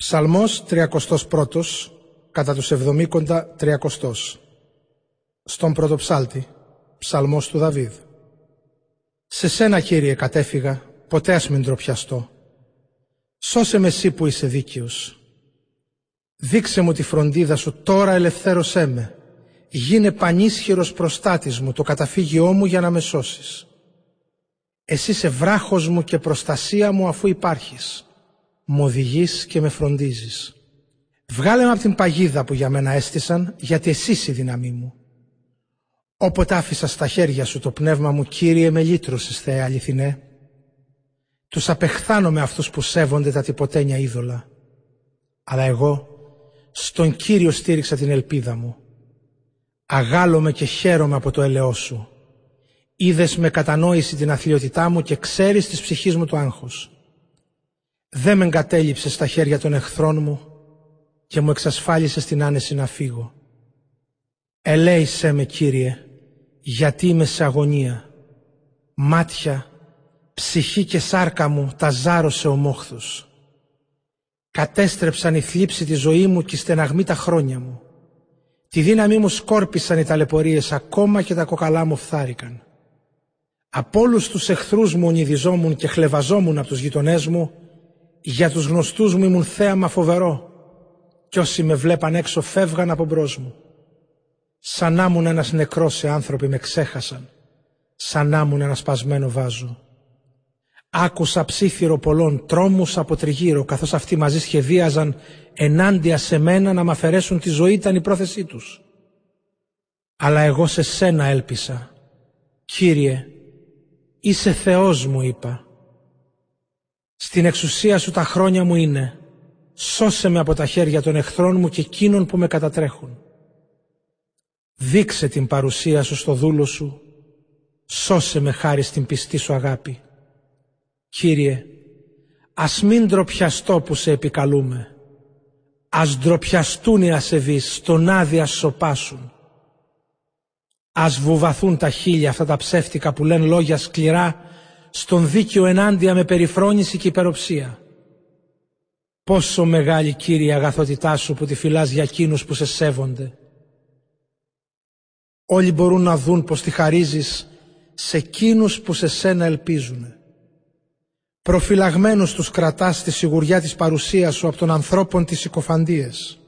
Ψαλμός 31 κατά τους εβδομήκοντα τριακοστός. Στον πρώτο ψάλτη, ψαλμός του Δαβίδ. Σε σένα Κύριε κατέφυγα, ποτέ ας μην ντροπιαστώ. Σώσε με εσύ που είσαι δίκαιος. Δείξε μου τη φροντίδα σου, τώρα ελευθέρωσέ με. Γίνε πανίσχυρος προστάτης μου, το καταφύγιό μου για να με σώσεις. Εσύ είσαι βράχος μου και προστασία μου αφού υπάρχεις μου οδηγείς και με φροντίζεις. Βγάλε με από την παγίδα που για μένα έστησαν, γιατί εσύ η δύναμή μου. Όποτε άφησα στα χέρια σου το πνεύμα μου, Κύριε, με λύτρωσες, Θεέ αληθινέ. Τους απεχθάνω με αυτούς που σέβονται τα τυποτένια είδωλα. Αλλά εγώ στον Κύριο στήριξα την ελπίδα μου. Αγάλομαι και χαίρομαι από το έλεό σου. Είδες με κατανόηση την αθλειότητά μου και ξέρεις της ψυχής μου το άγχος. Δεν με εγκατέλειψε στα χέρια των εχθρών μου και μου εξασφάλισες την άνεση να φύγω. Ελέησέ με Κύριε, γιατί είμαι σε αγωνία. Μάτια, ψυχή και σάρκα μου τα ζάρωσε ο μόχθος. Κατέστρεψαν η θλίψη τη ζωή μου και η στεναγμή τα χρόνια μου. Τη δύναμή μου σκόρπισαν οι ταλαιπωρίες, ακόμα και τα κοκαλά μου φθάρηκαν. Από όλους τους εχθρούς μου ονειδιζόμουν και χλεβαζόμουν από τους γειτονές μου για τους γνωστούς μου ήμουν θέαμα φοβερό κι όσοι με βλέπαν έξω φεύγαν από μπρος μου. Σαν να ήμουν ένας νεκρός σε άνθρωποι με ξέχασαν. Σαν να ήμουν ένα σπασμένο βάζο. Άκουσα ψήθυρο πολλών τρόμους από τριγύρω καθώς αυτοί μαζί σχεδίαζαν ενάντια σε μένα να μ' αφαιρέσουν τη ζωή ήταν η πρόθεσή τους. Αλλά εγώ σε σένα έλπισα. Κύριε, είσαι Θεός μου είπα στην εξουσία σου τα χρόνια μου είναι. Σώσε με από τα χέρια των εχθρών μου και εκείνων που με κατατρέχουν. Δείξε την παρουσία σου στο δούλο σου. Σώσε με χάρη στην πιστή σου αγάπη. Κύριε, ας μην ντροπιαστώ που σε επικαλούμε. Ας ντροπιαστούν οι ασεβείς, στον άδεια σοπάσουν. Ας βουβαθούν τα χείλια αυτά τα ψεύτικα που λένε λόγια σκληρά στον δίκαιο ενάντια με περιφρόνηση και υπεροψία. Πόσο μεγάλη Κύριε αγαθότητά σου που τη φυλάς για εκείνους που σε σέβονται. Όλοι μπορούν να δουν πως τη χαρίζεις σε εκείνους που σε σένα ελπίζουν. Προφυλαγμένους τους κρατάς στη σιγουριά της παρουσίας σου από των ανθρώπων τις συκοφαντίες.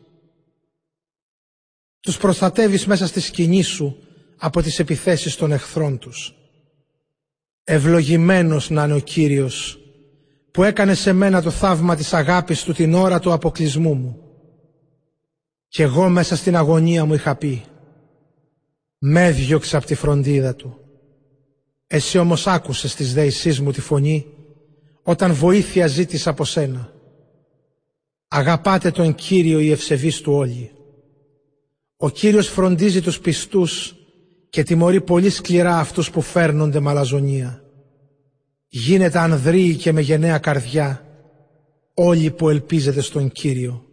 Τους προστατεύεις μέσα στη σκηνή σου από τις επιθέσεις των εχθρών τους. Ευλογημένος να είναι ο Κύριος που έκανε σε μένα το θαύμα της αγάπης του την ώρα του αποκλεισμού μου. Κι εγώ μέσα στην αγωνία μου είχα πει «Με διώξε από τη φροντίδα του». Εσύ όμως άκουσες της δέησής μου τη φωνή όταν βοήθεια ζήτησα από σένα. Αγαπάτε τον Κύριο οι ευσεβείς του όλοι. Ο Κύριος φροντίζει τους πιστούς και τιμωρεί πολύ σκληρά αυτούς που φέρνονται μαλαζονία. Γίνεται ανδρείοι και με γενναία καρδιά όλοι που ελπίζετε στον Κύριο.